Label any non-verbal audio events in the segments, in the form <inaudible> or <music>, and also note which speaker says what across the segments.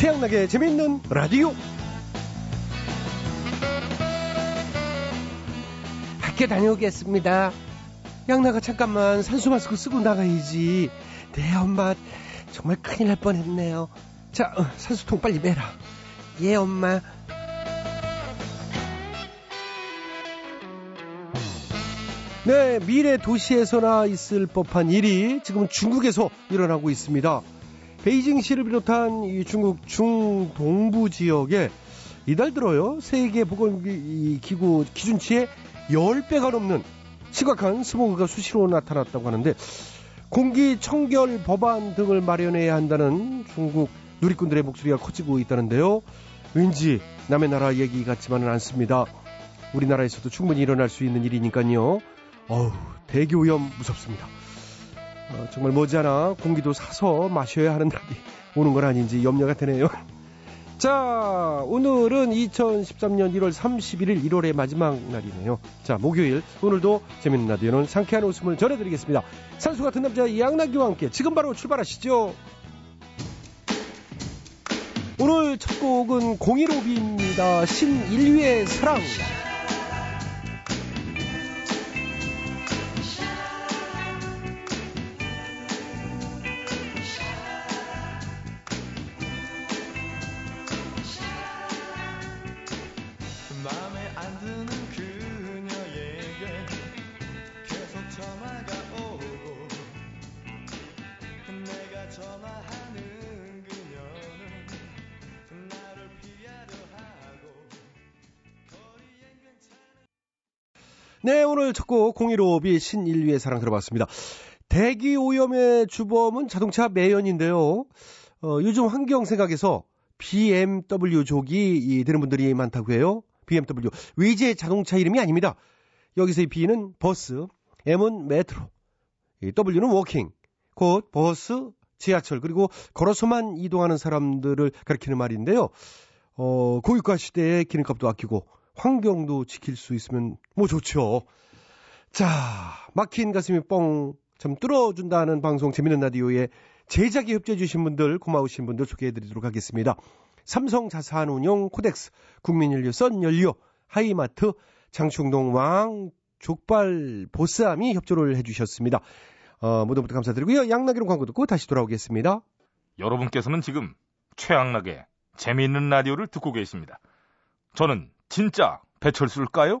Speaker 1: 최양락의 재밌는 라디오. 밖에 다녀오겠습니다. 양나가 잠깐만 산수 마스크 쓰고 나가야지. 네, 엄마. 정말 큰일 날 뻔했네요. 자, 어, 산수통 빨리 매라. 예, 엄마. 네, 미래 도시에서나 있을 법한 일이 지금 중국에서 일어나고 있습니다. 베이징시를 비롯한 이 중국 중동부 지역에 이달 들어요 세계 보건기구 기준치의 10배가 넘는 심각한 스모그가 수시로 나타났다고 하는데 공기 청결 법안 등을 마련해야 한다는 중국 누리꾼들의 목소리가 커지고 있다는데요. 왠지 남의 나라 얘기 같지만은 않습니다. 우리나라에서도 충분히 일어날 수 있는 일이니까요. 어우, 대기오염 무섭습니다. 어, 정말 머지않아 공기도 사서 마셔야 하는 날이 오는 건 아닌지 염려가 되네요. <laughs> 자, 오늘은 2013년 1월 31일 1월의 마지막 날이네요. 자, 목요일 오늘도 재밌는 라디오는 상쾌한 웃음을 전해드리겠습니다. 산수 같은 남자 양나기와 함께 지금 바로 출발하시죠. 오늘 첫 곡은 015B입니다. 신인류의 사랑. 015비 신인류의 사랑 들어봤습니다. 대기 오염의 주범은 자동차 매연인데요. 어, 요즘 환경 생각해서 BMW 족이 되는 분들이 많다고 해요. BMW. 외제 자동차 이름이 아닙니다. 여기서 이 B는 버스, M은 metro, W는 walking, 곧 버스, 지하철, 그리고 걸어서만 이동하는 사람들을 가리키는 말인데요. 어, 고유가 시대에 기름값도 아끼고 환경도 지킬 수 있으면 뭐 좋죠. 자, 막힌 가슴이 뻥 좀 뚫어준다는 방송 재밌는 라디오에 제작에 협조해 주신 분들, 고마우신 분들 소개해 드리도록 하겠습니다. 삼성 자산운용 코덱스, 국민연료, 썬연료, 하이마트, 장충동 왕, 족발 보쌈이 협조를 해 주셨습니다. 어, 모두 모두 감사드리고요. 양락이로 광고 듣고 다시 돌아오겠습니다.
Speaker 2: 여러분께서는 지금 최양락의 재미있는 라디오를 듣고 계십니다. 저는 진짜 배철수일까요?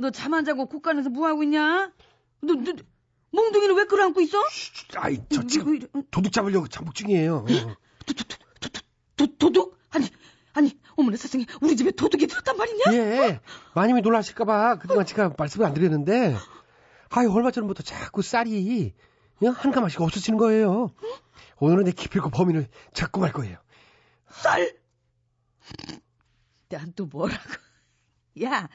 Speaker 3: 너 잠 안 자고 국간에서 뭐 하고 있냐? 너, 너, 몽둥이는 왜 끌어안고 있어?
Speaker 1: 아이, 저 지금 도둑 잡으려고 잠복 중이에요.
Speaker 3: 도, 도, 도, 도, 도, 도둑? 아니, 아니, 어머나 세상에, 우리 집에 도둑이 들었단 말이냐?
Speaker 1: 예, 마님이 놀라실까봐 그동안 제가 말씀을 안 드렸는데, 아유, 얼마 전부터 자꾸 쌀이 한 가마씩 없어지는 거예요. 오늘은 내 기필코 범인을 잡고 말 거예요.
Speaker 3: 쌀? 난 또 뭐라고? <laughs> 야,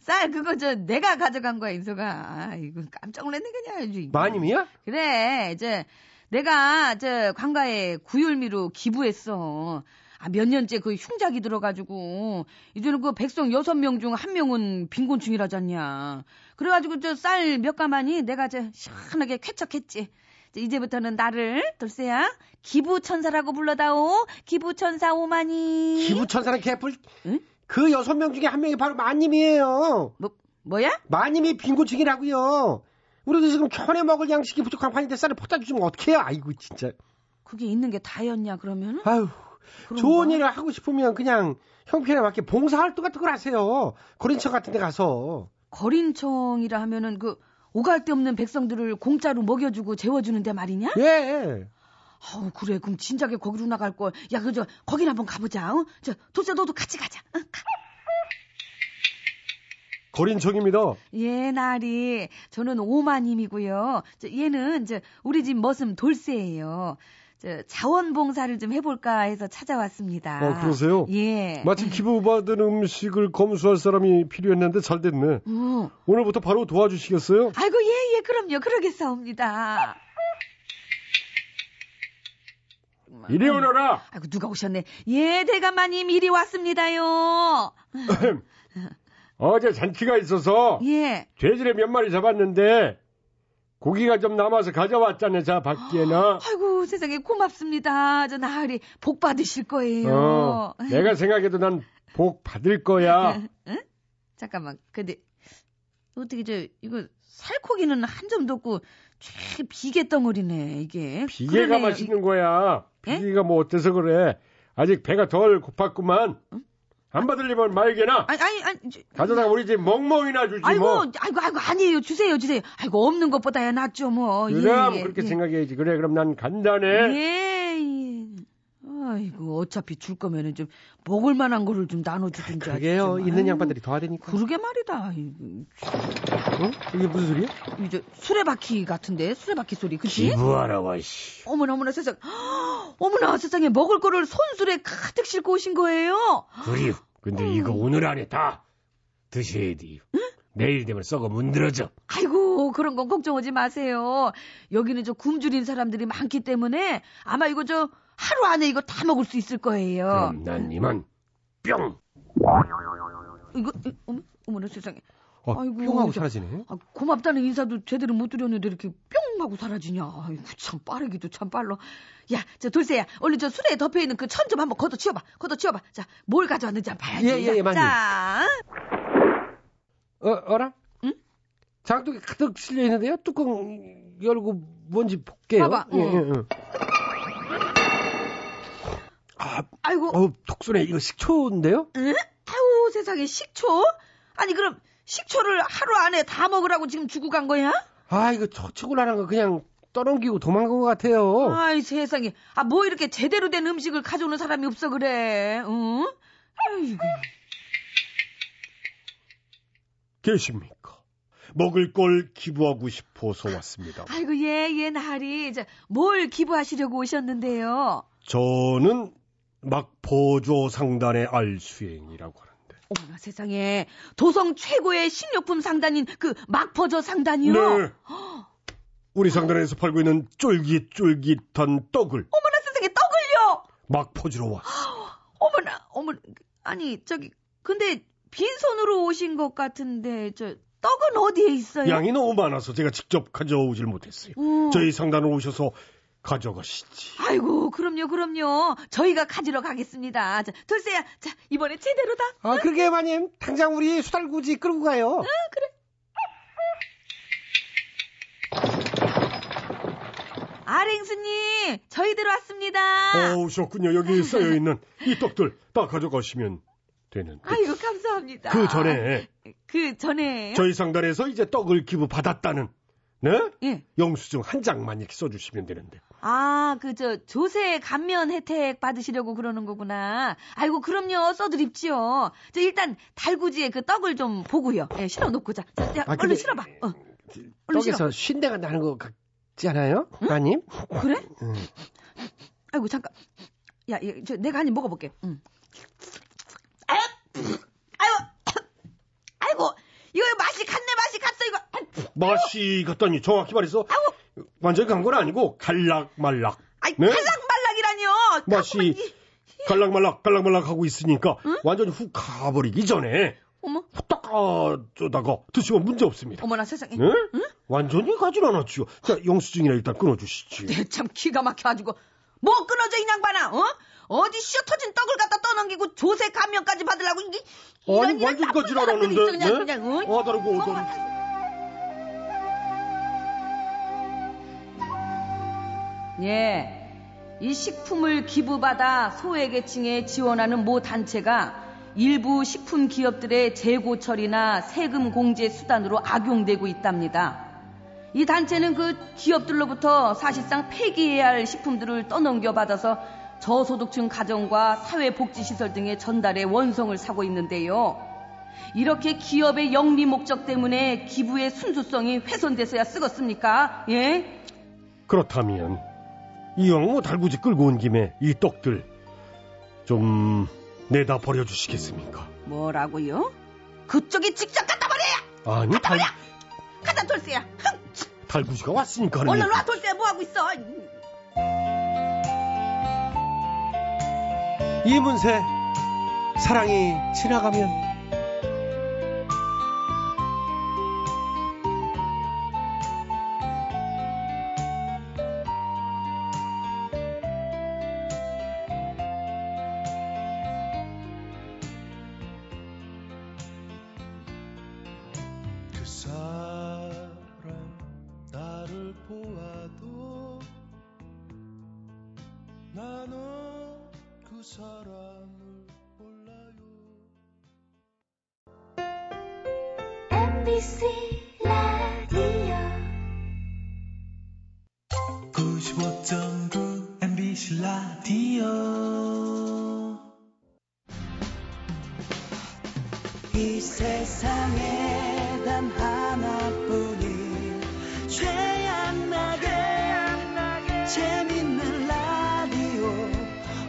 Speaker 3: 쌀 그거 저 내가 가져간 거야, 인서가. 아, 이거 깜짝 놀랐네 그냥.
Speaker 1: 마님이야?
Speaker 3: 그래, 이제 내가 저 관가에 구열미로 기부했어. 아, 몇 년째 그 흉작이 들어가지고, 이제는 그 백성 여섯 명 중 한 명은 빈곤충이라잖냐. 그래가지고 저 쌀 몇 가마니 내가 저 시원하게 쾌척했지. 이제부터는 나를, 돌쇠야, 기부천사라고 불러다오. 기부천사 오마니.
Speaker 1: 기부천사는 개뿔.
Speaker 3: 응?
Speaker 1: 그 여섯 명 중에 한 명이 바로 마님이에요.
Speaker 3: 뭐, 뭐야?
Speaker 1: 마님이 빈곤층이라고요. 우리도 지금 천에 먹을 양식이 부족한 판인데 쌀을 퍼다 주시면 어떡해요? 아이고, 진짜.
Speaker 3: 그게 있는 게 다였냐, 그러면은?
Speaker 1: 아유, 좋은 일을 하고 싶으면 그냥 형편에 맞게 봉사활동 같은 걸 하세요. 고린천 같은 데 가서.
Speaker 3: 거린청이라 하면은 그 오갈 데 없는 백성들을 공짜로 먹여주고 재워주는데 말이냐?
Speaker 1: 예.
Speaker 3: 아우 그래 그럼 진작에 거기로 나갈 걸. 야 그저 거기 한번 가보자. 어? 저 도세 너도 같이 가자. 어? 가.
Speaker 1: 거린청입니다.
Speaker 3: 예, 나리. 저는 오마님이고요. 저, 얘는 저 우리 집 머슴 돌쇠예요. 저 자원봉사를 좀 해볼까 해서 찾아왔습니다.
Speaker 1: 어, 그러세요?
Speaker 3: 예.
Speaker 1: 마침 기부받은 음식을 검수할 사람이 필요했는데 잘 됐네.
Speaker 3: 어.
Speaker 1: 오늘부터 바로 도와주시겠어요?
Speaker 3: 아이고 예, 예, 그럼요. 그러겠사옵니다.
Speaker 1: 이리 오너라!
Speaker 3: 아이고 누가 오셨네. 예, 대감마님 이리 왔습니다요. <laughs>
Speaker 1: 어제 잔치가 있어서
Speaker 3: 예.
Speaker 1: 돼지를 몇 마리 잡았는데 고기가 좀 남아서 가져왔잖아, 자, 밖에나. <gasps>
Speaker 3: 아이고 세상에 고맙습니다. 저 나으리 복 받으실 거예요.
Speaker 1: 어, 내가 생각해도 난 복 받을 거야. <laughs>
Speaker 3: 잠깐만. 근데 어떻게 저 이거 살코기는 한 점도 없고 쟤 비계 덩어리네 이게.
Speaker 1: 비계가
Speaker 3: 그러네.
Speaker 1: 맛있는 거야.
Speaker 3: 예?
Speaker 1: 비계가 뭐 어때서 그래. 아직 배가 덜 고팠구만. 안 받으려면 말게나.
Speaker 3: 아니 아니 아니. 저-
Speaker 1: 가져다가 우리 집 멍멍이나 주지
Speaker 3: 아이고,
Speaker 1: 뭐.
Speaker 3: 아이고, 아이고, 아니에요. 주세요, 주세요. 아이고, 없는 것보다야 낫죠, 뭐.
Speaker 1: 그럼
Speaker 3: 예, 예,
Speaker 1: 그렇게
Speaker 3: 예.
Speaker 1: 생각해야지. 그래, 그럼 난 간단해.
Speaker 3: 예, 예. 아이고, 어차피 줄 거면은 좀 먹을 만한 거를 좀 나눠주든지. 하지 좀.
Speaker 1: 있는 양반들이 도와야되니까.
Speaker 3: 그러게 말이다.
Speaker 1: 어? 이게 무슨 소리야?
Speaker 3: 이제 수레바퀴 같은데? 수레바퀴 소리, 그치?
Speaker 1: 기부하러 와, 씨.
Speaker 3: 어머나, 어머나, 세상. 헉, <gasps> 어머나, 세상에 먹을 거를 손수레 가득 싣고 오신 거예요?
Speaker 4: 그리요. 근데 이거 오늘 안에 다 드셔야 돼요. 내일 되면 썩어 문드러져.
Speaker 3: 아이고, 그런 건 걱정하지 마세요. 여기는 저 굶주린 사람들이 많기 때문에 아마 이거 저 하루 안에 이거 다 먹을 수 있을 거예요.
Speaker 4: 그럼 난 이만 뿅.
Speaker 3: 이거, 이- 어머, 어머나 세상에.
Speaker 1: 어,
Speaker 3: 아이고,
Speaker 1: 뿅 하고
Speaker 3: 저-
Speaker 1: 사라지네.
Speaker 3: 아, 고맙다는 인사도 제대로 못 드렸는데 이렇게 뿅 하고 사라지냐. 아이고, 참 빠르기도 참 빨라. 야, 저 돌쇠야, 얼른 저 수레에 덮여 있는 그 천 좀 한번 걷어 치워봐. 걷어 치워봐. 자, 뭘 가져왔는지 한번 봐야지.
Speaker 1: 예, 예, 예, 마님.
Speaker 3: 자,
Speaker 1: 어, 어라?
Speaker 3: 응?
Speaker 1: 장독이 가득 실려 있는데요. 뚜껑 열고 뭔지 볼게요.
Speaker 3: 봐봐,
Speaker 1: 예,
Speaker 3: 어.
Speaker 1: 예, 예. 아,
Speaker 3: 아이고,
Speaker 1: 어, 톡소네 이거 식초인데요?
Speaker 3: 응? 아우, 세상에 식초? 아니, 그럼 식초를 하루 안에 다 먹으라고 지금 주고 간 거야?
Speaker 1: 아, 이거 저축을하는 거 그냥 떠넘기고 도망간 것 같아요.
Speaker 3: 아이, 세상에. 아, 뭐 이렇게 제대로 된 음식을 가져오는 사람이 없어 그래. 응? 아이고.
Speaker 1: 계십니까? 먹을 걸 기부하고 싶어서 왔습니다.
Speaker 3: 아이고, 예, 예, 나리. 자, 뭘 기부하시려고 오셨는데요?
Speaker 1: 저는 막 보조 상단의 알수행이라고 하는데.
Speaker 3: 어머나 세상에 도성 최고의 식료품 상단인 그 막퍼저 상단이요.
Speaker 1: 네. 우리 상단에서 팔고 있는 쫄깃쫄깃한 떡을
Speaker 3: 어머나 세상에 떡을요.
Speaker 1: 막 퍼주러 왔어. <gasps>
Speaker 3: 어머나 어머나 아니 저기 근데 빈손으로 오신 것 같은데 저 떡은 어디에 있어요?
Speaker 1: 양이 너무 많아서 제가 직접 가져오질 못했어요.
Speaker 3: 음.
Speaker 1: 저희 상단으로 오셔서 가져가시지.
Speaker 3: 아이고 그럼요 그럼요 저희가 가지러 가겠습니다. 자, 돌쇠야 자 이번에 제대로다.
Speaker 1: 아, 그러게 마님. 당장 우리 수달구지 끌고 가요.
Speaker 3: 아랭스님 저희들 왔습니다.
Speaker 1: 어, 오셨군요. 여기 쌓여 있는 이 떡들 다 가져가시면 되는데.
Speaker 3: 아이고 감사합니다.
Speaker 1: 그 전에
Speaker 3: 그 전에
Speaker 1: 저희 상단에서 이제 떡을 기부 받았다는 네?
Speaker 3: 예.
Speaker 1: 영수증 한 장만 이렇게 써주시면 되는데.
Speaker 3: 아, 그, 저, 조세 감면 혜택 받으시려고 그러는 거구나. 아이고, 그럼요. 써드립지요. 저, 일단, 달구지에 그 떡을 좀 보고요. 예, 실어놓고, 자. 자, 자
Speaker 1: 아,
Speaker 3: 얼른 실어봐. 어. 얼른 실어.
Speaker 1: 떡에서 쉰내가 나는 것 같지 않아요? 마님?
Speaker 3: 그래?
Speaker 1: 응.
Speaker 3: 아이고, 잠깐. 야, 야, 저, 내가 한 입 먹어볼게. 응. 아유, 아유, 아이고, 이거 맛이 갔네, 맛이 갔어, 이거.
Speaker 1: 맛이 같다니 정확히 말해서
Speaker 3: 아이고,
Speaker 1: 완전히 간건 아니고 갈락말락.
Speaker 3: 아이,
Speaker 1: 네?
Speaker 3: 말랑말랑이라뇨.
Speaker 1: 맛이
Speaker 3: 가만히-
Speaker 1: 갈락말락 갈락말락 하고 있으니까 완전히 훅 가버리기 전에
Speaker 3: 어머,
Speaker 1: 후딱 가져다가 드시면 문제 없습니다.
Speaker 3: 어머나 세상에.
Speaker 1: 네? 완전히 가진 않았지요. 자, 영수증이나 일단 끊어주시지.
Speaker 3: 내참 기가 막혀가지고 뭐 끊어져 이 양반아 어? 어디 씨어 터진 떡을 갖다 떠넘기고 조세 감면까지 받으려고 이게 이런
Speaker 1: 아니, 완전
Speaker 3: 그냥,
Speaker 1: 네?
Speaker 3: 그냥, 응?
Speaker 1: 어, 다르고,
Speaker 3: 어,
Speaker 1: 다르고.
Speaker 3: 예. 이 식품을 기부받아 소외계층에 지원하는 모 단체가 일부 식품 기업들의 재고 처리나 세금 공제 수단으로 악용되고 있답니다. 이 단체는 그 기업들로부터 사실상 폐기해야 할 식품들을 떠넘겨 받아서 저소득층 가정과 사회복지시설 등에 전달해 원성을 사고 있는데요. 이렇게 기업의 영리 목적 때문에 기부의 순수성이 훼손돼서야 쓰겠습니까? 예?
Speaker 5: 그렇다면 이왕 뭐 달구지 끌고 온 김에 이 떡들 좀 내다 버려주시겠습니까?
Speaker 3: 뭐라고요? 그쪽이 직접 갖다 버려야!
Speaker 5: 아니 달,
Speaker 3: 가다 돌쇠야! 흥!
Speaker 5: 달구지가 왔으니까 하는
Speaker 3: 얼른
Speaker 5: 얘기.
Speaker 3: 와 돌쇠야 뭐하고 있어?
Speaker 1: 이문세 사랑이 지나가면
Speaker 6: 이 세상에 단 하나뿐인 최양나게 재밌는 라디오.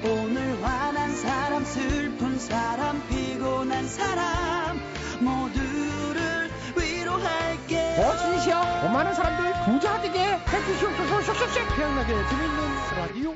Speaker 6: 오늘 화난 사람 슬픈 사람 피곤한 사람 모두를 위로할게.
Speaker 5: 어순이시여 고마운 사람들 부자 되게 해주시옵소서. 쇽쇽쇽 태양나게 재밌는 라디오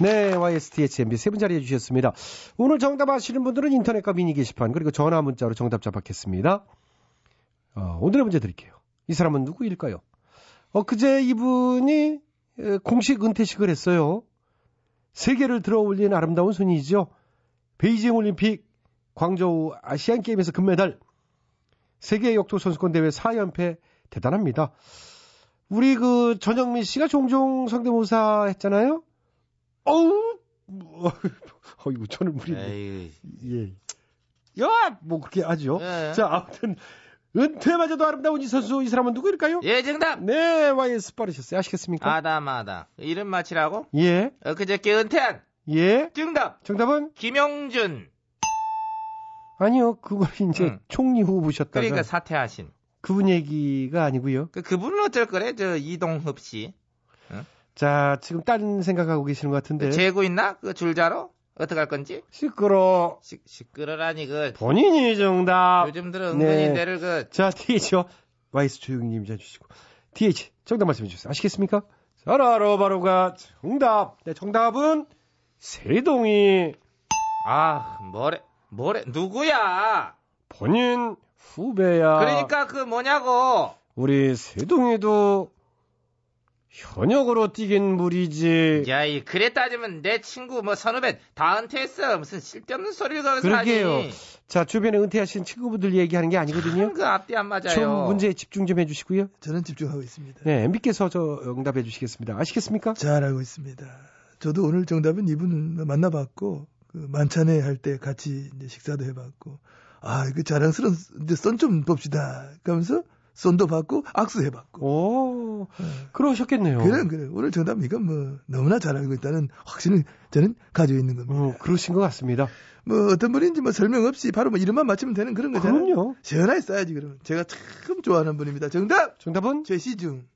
Speaker 1: 네, YSTHMB 세 분 자리해 주셨습니다. 오늘 정답 아시는 분들은 인터넷과 미니 게시판 그리고 전화 문자로 정답 잡았겠습니다. 어, 오늘의 문제 드릴게요. 이 사람은 누구일까요? 엊그제 이분이 에, 공식 은퇴식을 했어요. 세계를 들어 올린 아름다운 손이죠. 베이징 올림픽, 광저우 아시안 게임에서 금메달, 세계 역도 선수권 대회 4연패 대단합니다. 우리 그 전영민 씨가 종종 성대모사 했잖아요. 어우, 뭐, 어이구, 저는 무리,
Speaker 7: 에이.
Speaker 1: 예. 야! 뭐, 그렇게 하죠.
Speaker 7: 예.
Speaker 1: 자, 아무튼, 은퇴마저도 아름다운 이 선수, 이 사람은 누구일까요?
Speaker 7: 예 정답.
Speaker 1: 네, YS 빠르셨어요. 아시겠습니까?
Speaker 7: 아다마다. 이름 맞히라고?
Speaker 1: 예,
Speaker 7: 엊그저께 은퇴한.
Speaker 1: 예.
Speaker 7: 정답.
Speaker 1: 정답은?
Speaker 7: 김용준.
Speaker 1: 아니요, 그분 이제
Speaker 7: 응.
Speaker 1: 총리 후보셨다가.
Speaker 7: 그러니까 사퇴하신.
Speaker 1: 그분 얘기가 아니고요.
Speaker 7: 그 그분은 어쩔 거래? 저 이동흡 씨.
Speaker 1: 자, 지금 다른 생각하고 계시는 것 같은데.
Speaker 7: 재고 있나? 그 줄자로? 어떻게 할 건지?
Speaker 1: 시끄러.
Speaker 7: 시, 시끄러라니 그
Speaker 1: 본인이 정답.
Speaker 7: 요즘 들어 은근히
Speaker 1: 네.
Speaker 7: 내를 그
Speaker 1: 자, DH요. YS 조용님 해주시고. DH, 정답 말씀해 주세요. 아시겠습니까? 바로 바로가 정답. 네, 정답은 세동이
Speaker 7: 아, 뭐래? 뭐래? 누구야?
Speaker 1: 본인 후배야.
Speaker 7: 그러니까 그 뭐냐고.
Speaker 1: 우리 세동이도 현역으로 뛰긴 무리지.
Speaker 7: 야, 이 그래 따지면 내 친구 뭐 선후배 다 은퇴했어. 무슨 쓸데없는 소리를 거기서
Speaker 1: 그러게요.
Speaker 7: 하니.
Speaker 1: 자, 주변에 은퇴하신 친구분들 얘기하는 게 아니거든요.
Speaker 7: 그 앞뒤 안 맞아요.
Speaker 1: 좀 문제에 집중 좀 해주시고요.
Speaker 8: 저는 집중하고 있습니다.
Speaker 1: 네, MB께서 저 응답해 주시겠습니다. 아시겠습니까?
Speaker 8: 잘하고 있습니다. 저도 오늘 정답은 이분 만나봤고 그 만찬회 할 때 같이 이제 식사도 해봤고 아 이거 자랑스러운 썬좀 봅시다. 그러면서 손도 받고 악수해봤고
Speaker 1: 오, 그러셨겠네요.
Speaker 8: 그래 그래 오늘 정답 이건 뭐 너무나 잘 알고 있다는 확신을 저는 가지고 있는 겁니다.
Speaker 1: 어, 그러신 것 같습니다.
Speaker 8: 뭐 어떤 분인지 뭐 설명 없이 바로 뭐 이름만 맞추면 되는 그런 거잖아요.
Speaker 1: 그럼요.
Speaker 8: 시원하게 써야지 그러면 제가 참 좋아하는 분입니다. 정답
Speaker 1: 정답은?
Speaker 8: 최시중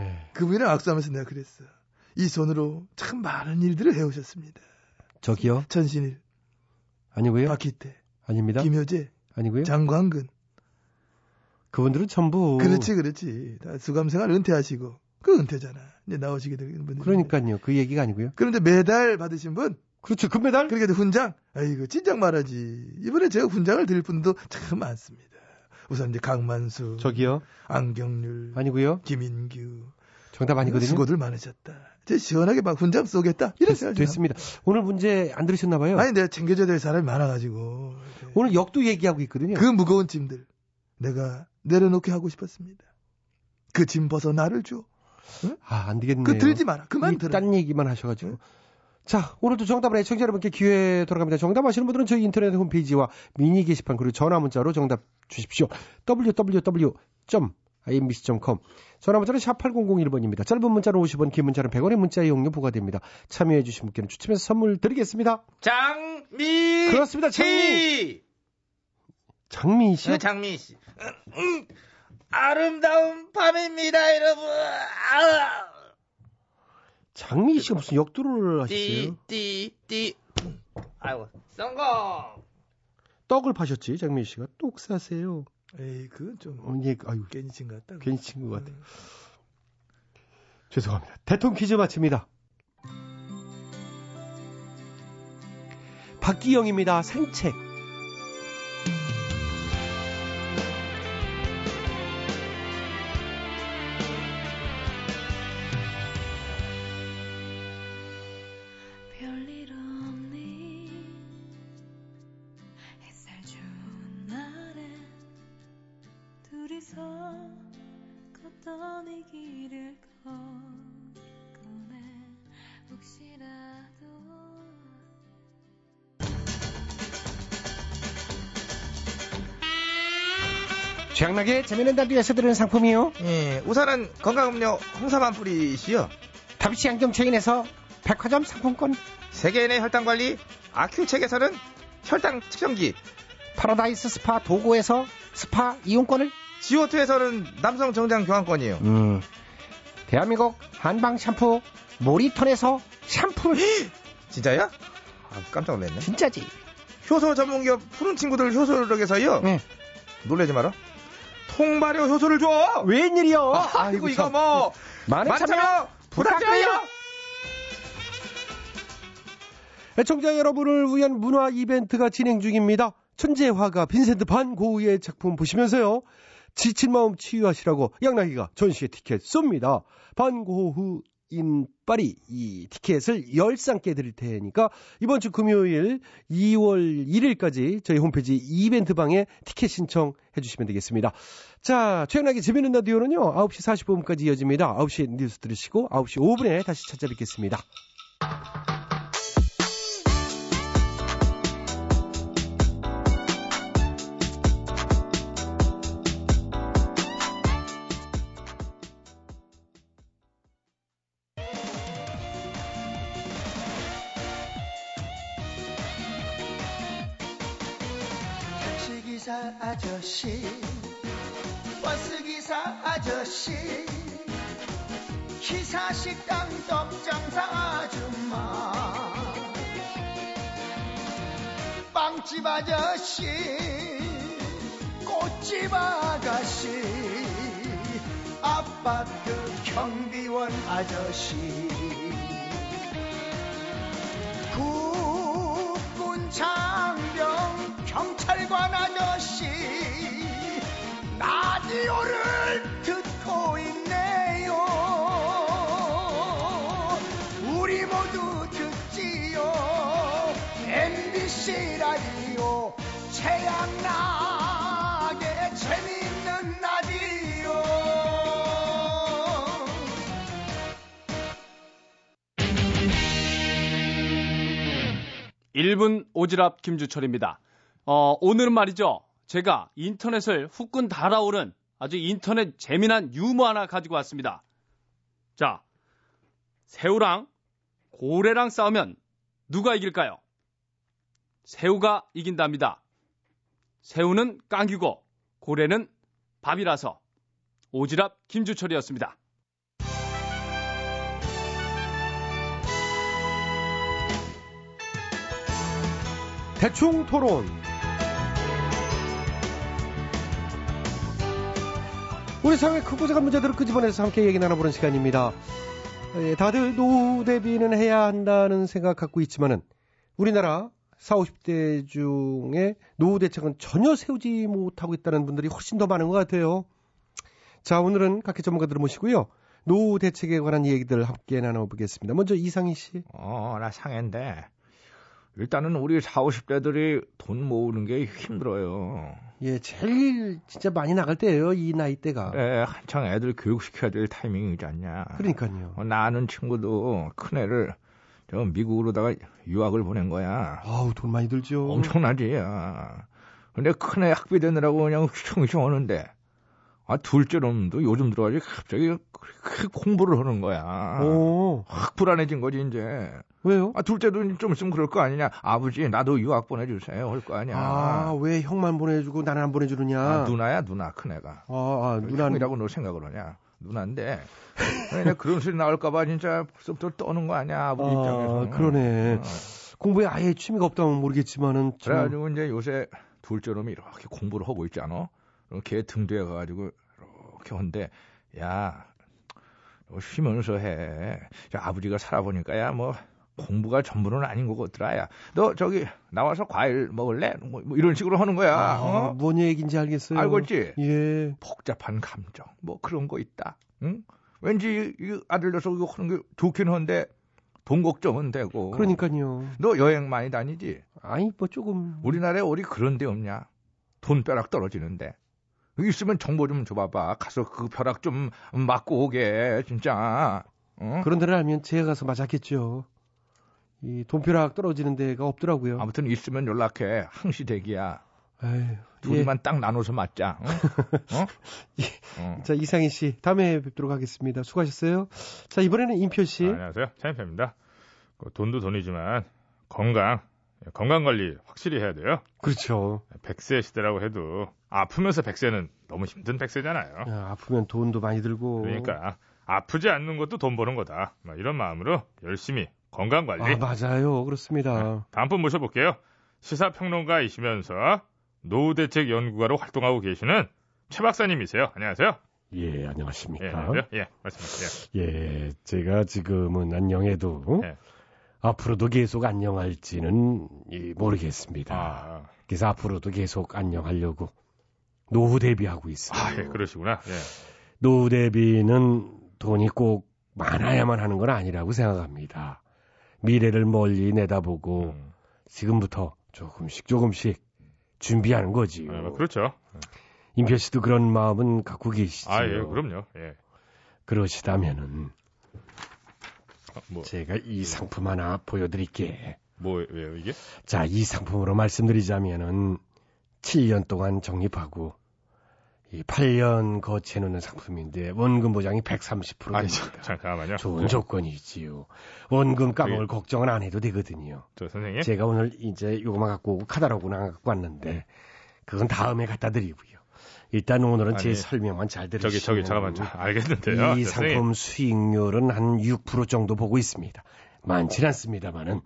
Speaker 1: 예,
Speaker 8: 그분이랑 악수하면서 내가 그랬어. 이 손으로 참 많은 일들을 해오셨습니다.
Speaker 1: 저기요.
Speaker 8: 천신일,
Speaker 1: 아니고요.
Speaker 8: 박희태,
Speaker 1: 아닙니다.
Speaker 8: 김효재,
Speaker 1: 아니고요.
Speaker 8: 장광근.
Speaker 1: 그분들은 전부.
Speaker 8: 그렇지, 그렇지. 다 수감생활 은퇴하시고 그 은퇴잖아. 이제 나오시게 되는 분들.
Speaker 1: 그러니까요. 그 얘기가 아니고요.
Speaker 8: 그런데 매달 받으신 분,
Speaker 1: 그렇죠. 금메달?
Speaker 8: 그러니까 훈장. 아이고 진작 말하지. 이번에 제가 훈장을 드릴 분도 참 많습니다. 우선 이제 강만수,
Speaker 1: 저기요.
Speaker 8: 안경률,
Speaker 1: 아니고요.
Speaker 8: 김인규,
Speaker 1: 정답 아니거든요.
Speaker 8: 수고들 많으셨다. 이제 시원하게 막 훈장 쏘겠다. 이랬어요.
Speaker 1: 됐, 습니다 오늘 문제 안 들으셨나 봐요.
Speaker 8: 아니 내가 챙겨줘야 될 사람이 많아가지고
Speaker 1: 오늘 역도 얘기하고 있거든요.
Speaker 8: 그 무거운 짐들 내가 내려놓게 하고 싶었습니다. 그 짐 벗어 나를 줘. 응?
Speaker 1: 아, 안 되겠네요.
Speaker 8: 그 들지 마라. 그만 들어.
Speaker 1: 딴 얘기만 하셔가지고. 자, 오늘도 정답을 애청자 여러분께 기회 돌아갑니다. 정답 아시는 분들은 저희 인터넷 홈페이지와 미니 게시판 그리고 전화 문자로 정답 주십시오. www.imbc.com 전화 문자는 샵 8001번입니다. 짧은 문자는 50원, 긴 문자는 100원의 문자 이용료 부과됩니다. 참여해 주신 분께는 추첨해서 선물 드리겠습니다.
Speaker 9: 장미
Speaker 1: 그렇습니다. 장미. 장미 씨요?
Speaker 9: 네, 장미 씨. 음, 음, 아름다운 밤입니다, 여러분. 아,
Speaker 1: 장미 씨가 무슨 역도를 하셨어요?
Speaker 9: 띠, 띠, 띠. 아이고, 성공!
Speaker 1: 떡을 파셨지, 장미 씨가. 똑 사세요.
Speaker 8: 에이, 그건 좀
Speaker 1: 어, 예, 아유,
Speaker 8: 괜히 친것 같다.
Speaker 1: 괜히 친것 같아요.
Speaker 8: 음.
Speaker 1: 죄송합니다. 대통령 퀴즈 마칩니다. 박기영입니다. 산책. 최양락의 재미있는 라디오에서 드리는 상품이요.
Speaker 9: 예, 우선은 건강음료 홍삼 한 뿌리시요.
Speaker 1: 다비치 안경 체인에서 백화점 상품권.
Speaker 9: 세계인의 혈당관리 아큐첵에서는 혈당 측정기.
Speaker 1: 파라다이스 스파 도고에서 스파 이용권을.
Speaker 9: 지오투에서는 남성 정장 교환권이요.
Speaker 1: 음. 대한민국 한방 샴푸 모리턴에서 샴푸를.
Speaker 9: 진짜야? 아, 깜짝 놀랐네.
Speaker 1: 진짜지.
Speaker 9: 효소 전문기업 푸른 친구들 효소력에서요.
Speaker 1: 네.
Speaker 9: 놀라지 마라. 통발효 효소를 줘.
Speaker 1: 웬일이요?
Speaker 9: 아이고 이거 뭐
Speaker 1: 많은 참여
Speaker 9: 부탁드려요.
Speaker 1: 애청자 여러분을 위한 문화 이벤트가 진행 중입니다. 천재화가 빈센트 반 고흐의 작품 보시면서요. 지친 마음 치유하시라고 양락이가 전시회 티켓 쏩니다. 반 고흐 인 파리 이 티켓을 10쌍께 드릴 테니까 이번 주 금요일 2월 1일까지 저희 홈페이지 이벤트 방에 티켓 신청해 주시면 되겠습니다. 자, 최연하게 재밌는 라디오는요. 9시 45분까지 이어집니다. 9시에 뉴스 들으시고 9시 5분에 다시 찾아뵙겠습니다.
Speaker 10: 빵집 아저씨 꽃집 아가씨 아파트 경비원 아저씨. 국군 장병 경찰관 아저씨 라디오를 듣고 있네요. 우리 모두 듣지요. MBC 라디오 최양락의 재미있는 라디오
Speaker 11: 1분 오지랖 김주철입니다. 어, 오늘은 말이죠. 제가 인터넷을 후끈 달아오른 아주 인터넷 재미난 유머 하나 가지고 왔습니다. 자, 새우랑 고래랑 싸우면 누가 이길까요? 새우가 이긴답니다. 새우는 깡이고 고래는 밥이라서 오지랖 김주철이었습니다.
Speaker 1: 대충 토론. 우리 사회 크고 작은 문제들을 끄집어내서 함께 얘기 나눠보는 시간입니다. 예, 다들 노후 대비는 해야 한다는 생각 갖고 있지만은 우리나라 40, 50대 중에 노후 대책은 전혀 세우지 못하고 있다는 분들이 훨씬 더 많은 것 같아요. 자, 오늘은 각계 전문가들을 모시고요. 노후 대책에 관한 얘기들 함께 나눠보겠습니다. 먼저 이상희 씨.
Speaker 9: 어, 나 상해인데. 일단은 우리 4, 50대들이 돈 모으는 게 힘들어요.
Speaker 1: 예, 제일 진짜 많이 나갈 때예요. 이 나이 때가.
Speaker 9: 그래, 한창 애들 교육시켜야 될 타이밍이지 않냐.
Speaker 1: 그러니까요.
Speaker 9: 어, 나 아는 친구도 큰 애를 저 미국으로다가 유학을 보낸 거야.
Speaker 1: 아우, 돈 많이 들죠.
Speaker 9: 엄청나지. 야. 근데 큰애 학비 되느라고 그냥 휘청휘청 하는데 아, 둘째 놈도 요즘 들어가지고 갑자기 그렇게 공부를 하는 거야.
Speaker 1: 오,
Speaker 9: 확 불안해진 거지, 이제.
Speaker 1: 왜요?
Speaker 9: 아, 둘째도 좀 있으면 그럴 거 아니냐. 아버지, 나도 유학 보내주세요. 할 거 아니야.
Speaker 1: 아, 왜 형만 보내주고 나는 안 보내주느냐?
Speaker 9: 아, 누나야, 누나, 큰애가.
Speaker 1: 아, 아 누나는.
Speaker 9: 누나라고 너 생각을 하냐. 누나인데. 그냥 그런 소리 나올까봐 진짜 벌써부터 떠는 거 아니야, 아버지
Speaker 1: 아,
Speaker 9: 입장에서.
Speaker 1: 그러네.
Speaker 9: 어.
Speaker 1: 공부에 아예 취미가 없다면 모르겠지만은. 좀-
Speaker 9: 그래가지고 이제 요새 둘째 놈이 이렇게 공부를 하고 있잖아. 그럼 걔 등뒤에 가가지고 이렇게 한데, 야, 너 쉬면서 해. 야, 아버지가 살아보니까 야, 뭐, 공부가 전부는 아닌 것 같더라. 야, 너 저기 나와서 과일 먹을래? 뭐, 뭐 이런 식으로 하는 거야.
Speaker 1: 아,
Speaker 9: 어?
Speaker 1: 뭔 얘기인지 알겠어요.
Speaker 9: 알고 있지?
Speaker 1: 예.
Speaker 9: 복잡한 감정, 뭐 그런 거 있다. 응? 왠지 이 아들 녀석 이거 하는 게 좋긴 한데 돈 걱정은 되고.
Speaker 1: 그러니까요.
Speaker 9: 너 여행 많이 다니지?
Speaker 1: 아니, 뭐 조금.
Speaker 9: 우리나라에 어디 그런 데 없냐? 돈 벼락 떨어지는데. 여기 있으면 정보 좀 줘봐봐. 가서 그 벼락 좀 맞고 오게, 진짜. 어?
Speaker 1: 그런 데를 알면 제가 가서 맞았겠죠. 이 돈벼락 떨어지는 데가 없더라고요.
Speaker 9: 아무튼 있으면 연락해. 항시 대기야.
Speaker 1: 에휴,
Speaker 9: 둘이만 딱 나눠서 맞자. 어? 어? <laughs> 어.
Speaker 1: 예. 자, 이상희 씨, 다음에 뵙도록 하겠습니다. 수고하셨어요. 자, 이번에는 임표 씨.
Speaker 12: 아, 안녕하세요. 차인표입니다. 그 돈도 돈이지만 건강, 건강 관리 확실히 해야 돼요.
Speaker 1: 그렇죠.
Speaker 12: 100세 시대라고 해도 아프면서 100세는 너무 힘든 100세잖아요.
Speaker 1: 야, 아프면 돈도 많이 들고.
Speaker 12: 그러니까 아프지 않는 것도 돈 버는 거다. 막 이런 마음으로 열심히 건강 관리.
Speaker 1: 아, 맞아요. 그렇습니다.
Speaker 12: 다음 분 모셔볼게요. 시사평론가이시면서 노후대책 연구가로 활동하고 계시는 최 박사님이세요. 안녕하세요.
Speaker 4: 예, 안녕하십니까.
Speaker 12: 예, 안녕하세요. 예, 말씀하세요.
Speaker 4: 예, 제가 지금은 안녕해도
Speaker 12: 예.
Speaker 4: 앞으로도 계속 안녕할지는 이, 모르겠습니다.
Speaker 12: 아,
Speaker 4: 그래서 앞으로도 계속 안녕하려고 노후 대비하고 있어요.
Speaker 12: 아, 예, 그러시구나. 예.
Speaker 4: 노후 대비는 돈이 꼭 많아야만 하는 건 아니라고 생각합니다. 미래를 멀리 내다보고
Speaker 12: 음,
Speaker 4: 지금부터 조금씩 조금씩 준비하는 거지요.
Speaker 12: 아, 그렇죠.
Speaker 4: 임표 씨도 그런 마음은 갖고 계시죠.
Speaker 12: 아, 예, 그럼요. 예.
Speaker 4: 그러시다면은
Speaker 12: 아, 뭐,
Speaker 4: 제가 이 상품 하나 보여드릴게.
Speaker 12: 뭐, 왜요, 이게?
Speaker 4: 자, 이 상품으로 말씀드리자면은 7년 동안 적립하고 이 8년 거치해놓는 상품인데 원금 보장이 130%
Speaker 12: 아니,
Speaker 4: 됩니다.
Speaker 12: 저, 잠깐만요.
Speaker 4: 좋은
Speaker 12: 예.
Speaker 4: 조건이지요. 원금 까먹을
Speaker 12: 그게-
Speaker 4: 걱정은 안 해도 되거든요.
Speaker 12: 저 선생님.
Speaker 4: 제가 오늘 이제 요거만 갖고 오고 안 갖고 왔는데 그건 다음에 갖다 드리고요. 일단 오늘은 제
Speaker 12: 아니,
Speaker 4: 설명만 잘
Speaker 12: 저기,
Speaker 4: 들으시면
Speaker 12: 저기, 잠깐만. 저, 알겠는데요. 이저
Speaker 4: 상품 수익률은 한 6% 정도 보고 있습니다. 많진 않습니다만은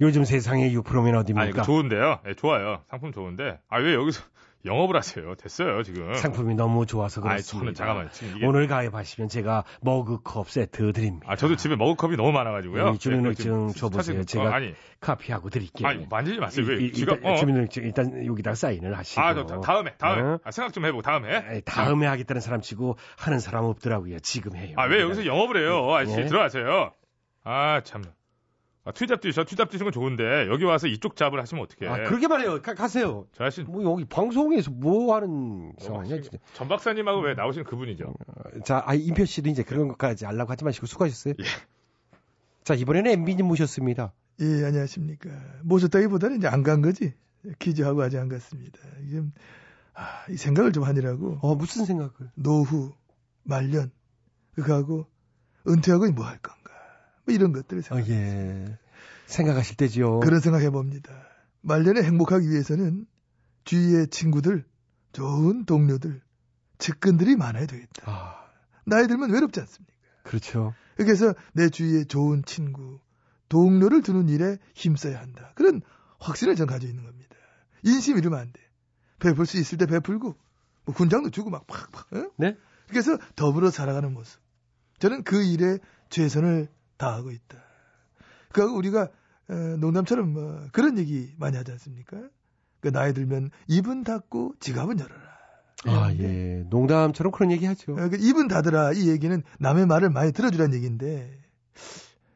Speaker 4: 요즘 세상에 6%면 어딥니까?
Speaker 12: 아니, 그 좋은데요. 예, 좋아요. 상품 좋은데. 아, 왜 여기서 영업을 하세요? 됐어요, 지금.
Speaker 4: 상품이 너무 좋아서 그렇습니다.
Speaker 12: 잠깐만. 이게.
Speaker 4: 오늘 가입하시면 제가 머그컵 세트 드립니다.
Speaker 12: 아, 저도 집에 먹을 컵이 너무 많아가지고요.
Speaker 4: 이 주민등록증
Speaker 12: 예,
Speaker 4: 줘보세요.
Speaker 12: 사실-
Speaker 4: 제가
Speaker 12: 어,
Speaker 4: 카피하고 드릴게요.
Speaker 12: 아니, 만지지 마세요. 왜?
Speaker 4: 이- 이-
Speaker 12: 지금,
Speaker 4: 일단
Speaker 12: 어.
Speaker 4: 주민등록증 일단 여기다 사인을 하시고.
Speaker 12: 아, 저, 다- 다음에, 다음에.
Speaker 4: 어?
Speaker 12: 아, 생각 좀 해보고, 다음에.
Speaker 4: 에이, 다음에 하겠다는 사람 치고 하는 사람 없더라고요. 지금 해요.
Speaker 12: 아, 왜 여기서 영업을 해요? 아저씨,
Speaker 4: 예.
Speaker 12: 들어가세요. 아, 참. 아, 투잡 뛰셔, 투잡 뛰신 건 좋은데, 여기 와서 이쪽 잡을 하시면 어떡해.
Speaker 1: 아, 그러게 말해요. 가, 가세요.
Speaker 12: 저 아저씨,
Speaker 1: 뭐 여기 방송에서 뭐 하는 상황이야, 진짜.
Speaker 12: 전 박사님하고 왜 나오신 그분이죠?
Speaker 1: 자, 아, 임표 씨도 이제 그런 것까지 알라고 하지 마시고 수고하셨어요.
Speaker 12: 예.
Speaker 1: 자, 이번에는 MB님 모셨습니다.
Speaker 8: 예, 안녕하십니까. 모셨다기보다는 이제 안 간 거지. 퀴즈하고 아직 안 갔습니다. 이게, 아, 이 생각을 좀 하느라고.
Speaker 1: 어, 무슨 생각을?
Speaker 8: 노후, 말년, 그거하고 은퇴하고 뭐 할 건가. 뭐 이런 것들을
Speaker 1: 어,
Speaker 8: 생각.
Speaker 1: 예. 생각하실 때죠.
Speaker 8: 그런 생각 해 봅니다. 말년에 행복하기 위해서는 주위의 친구들, 좋은 동료들, 측근들이 많아야 되겠다.
Speaker 1: 아,
Speaker 8: 나이 들면 외롭지 않습니까?
Speaker 1: 그렇죠.
Speaker 8: 그래서 내 주위에 좋은 친구, 동료를 두는 일에 힘써야 한다. 그런 확신을 전 가지고 있는 겁니다. 인심 잃으면 안 돼. 베풀 수 있을 때 베풀고, 뭐 군장도 주고 막 팍팍. 어?
Speaker 1: 네?
Speaker 8: 그래서 더불어 살아가는 모습. 저는 그 일에 최선을 다하고 있다. 그하고 우리가 어, 농담처럼 뭐 그런 얘기 많이 하지 않습니까? 그 나이 들면 입은 닫고 지갑은 열어라.
Speaker 1: 아, 예. 농담처럼 그런 얘기 하죠.
Speaker 8: 어, 그 입은 닫으라 이 얘기는 남의 말을 많이 들어주란 얘기인데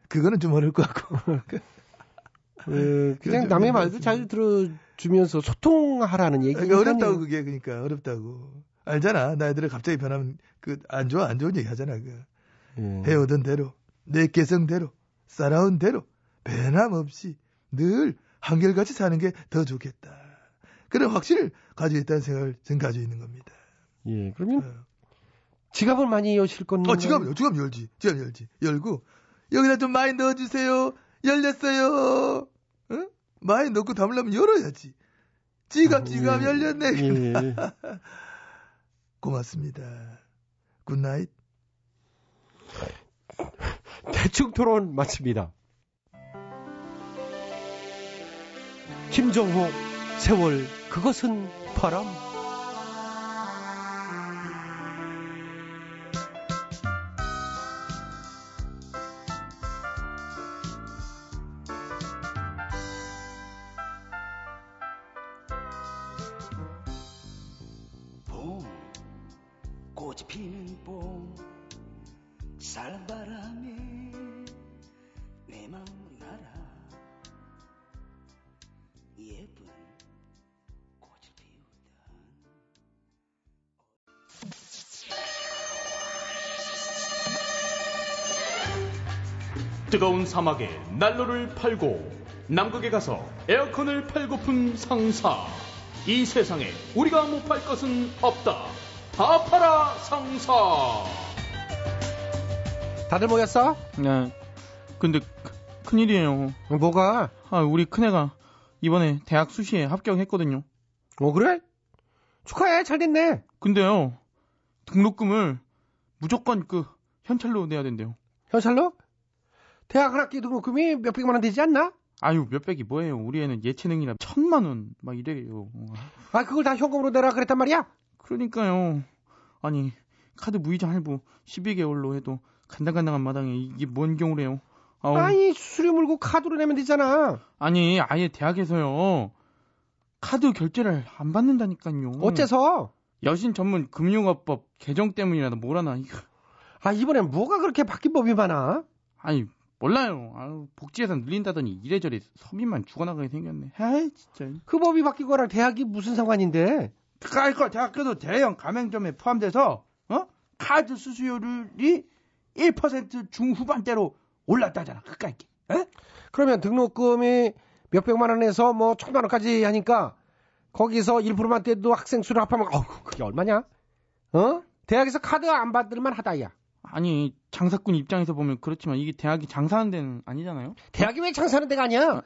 Speaker 8: 그거는 좀 어려울 것 같고 <laughs>
Speaker 1: 예, 그냥
Speaker 8: 좀
Speaker 1: 남의
Speaker 8: 좀
Speaker 1: 말도 잘 들어주면서 소통하라는 얘기.
Speaker 8: 그러니까 어렵다고 그게 그러니까 어렵다고 알잖아 나이들을 갑자기 변하면 그 안 좋아 안 좋은 얘기 하잖아 그
Speaker 1: 예.
Speaker 8: 해오던 대로 내 개성대로 살아온 대로 변함없이 늘 한결같이 사는 게 더 좋겠다. 그런 확신을 가지고 있다는 생각을 전 가지고 있는 겁니다.
Speaker 1: 예, 그러면 지갑을 많이 여실 건가요?
Speaker 8: 어 지갑 지갑 열지. 지갑 열지. 열고 여기다 좀 많이 넣어주세요. 열렸어요. 응? 많이 넣고 담으려면 열어야지. 지갑 지갑
Speaker 1: 예.
Speaker 8: 열렸네.
Speaker 1: 예. <laughs>
Speaker 8: 고맙습니다. good night
Speaker 1: 대충 토론 마칩니다. 김정호, 세월, 그것은 바람.
Speaker 11: 뜨거운 사막에 난로를 팔고 남극에 가서 에어컨을 팔고픈 상사. 이 세상에 우리가 못 팔 것은 없다. 다 팔아 상사.
Speaker 1: 다들 모였어?
Speaker 13: 네. 근데 크- 큰일이에요.
Speaker 1: 뭐가?
Speaker 13: 아, 우리 큰애가 이번에 대학 수시에 합격했거든요.
Speaker 1: 어, 그래? 축하해, 잘 됐네.
Speaker 13: 근데요. 등록금을 무조건 그 현찰로 내야 된대요.
Speaker 1: 현찰로? 대학 한 학기 등록금이 몇백만 원 되지 않나?
Speaker 13: 아유, 몇백이 뭐예요. 우리 애는 예체능이라 천만 원 막 이래요.
Speaker 1: 아, 그걸 다 현금으로 내라 그랬단 말이야?
Speaker 13: 그러니까요. 아니, 카드 무이자 할부 12개월로 해도 간당간당한 마당에 이게 뭔 경우래요. 아우.
Speaker 1: 아니, 수수료 물고 카드로 내면 되잖아.
Speaker 13: 아니, 아예 대학에서요. 카드 결제를 안 받는다니까요.
Speaker 1: 어째서?
Speaker 13: 여신 전문 금융업법 개정 때문이라도 뭐라나. 이거.
Speaker 1: 아, 이번엔 뭐가 그렇게 바뀐 법이 많아?
Speaker 13: 아니, 몰라요. 아유, 복지예산 늘린다더니 이래저래 서민만 죽어나가게 생겼네. 아이, 진짜.
Speaker 1: 그 법이 바뀐 거랑 대학이 무슨 상관인데?
Speaker 14: 그러니까 대학교도 대형 가맹점에 포함돼서 어? 카드 수수료율이 1% 중후반대로 올랐다잖아. 그까이. 에?
Speaker 1: 그러면 등록금이 몇백만 원에서 뭐 천만 원까지 하니까 거기서 1%만 떼도 학생 수를 합하면 어우 그게 얼마냐? 어? 대학에서 카드 안 받을만 하다야.
Speaker 13: 아니, 장사꾼 입장에서 보면 그렇지만 이게 대학이 장사하는 데는 아니잖아요?
Speaker 1: 대학이 왜 장사하는 데가 아니야?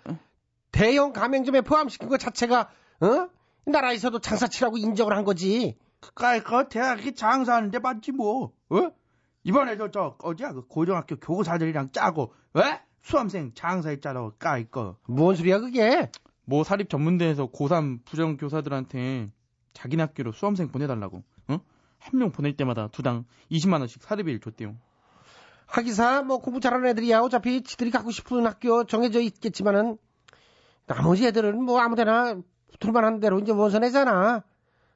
Speaker 1: 대형 가맹점에 포함시킨 것 자체가 어? 나라에서도 장사치라고 인정을 한 거지.
Speaker 14: 그까이 그 대학이 장사하는 데 맞지 뭐. 어? 이번에도 저 어디야 그 고등학교 교사들이랑 짜고 왜? 수험생 장사했잖아. 까이 거.
Speaker 1: 뭔 소리야 그게?
Speaker 13: 뭐 사립 전문대에서 고3 부정 교사들한테 자기네 학교로 수험생 보내달라고. 어? 한명 보낼 때마다 두당 20만 원씩 사례비를 줬대요.
Speaker 1: 하기사 뭐 공부 잘하는 애들이야 어차피 지들이 가고 싶은 학교 정해져 있겠지만은 나머지 애들은 뭐 아무데나 붙을만 한 대로 이제 원서 내잖아.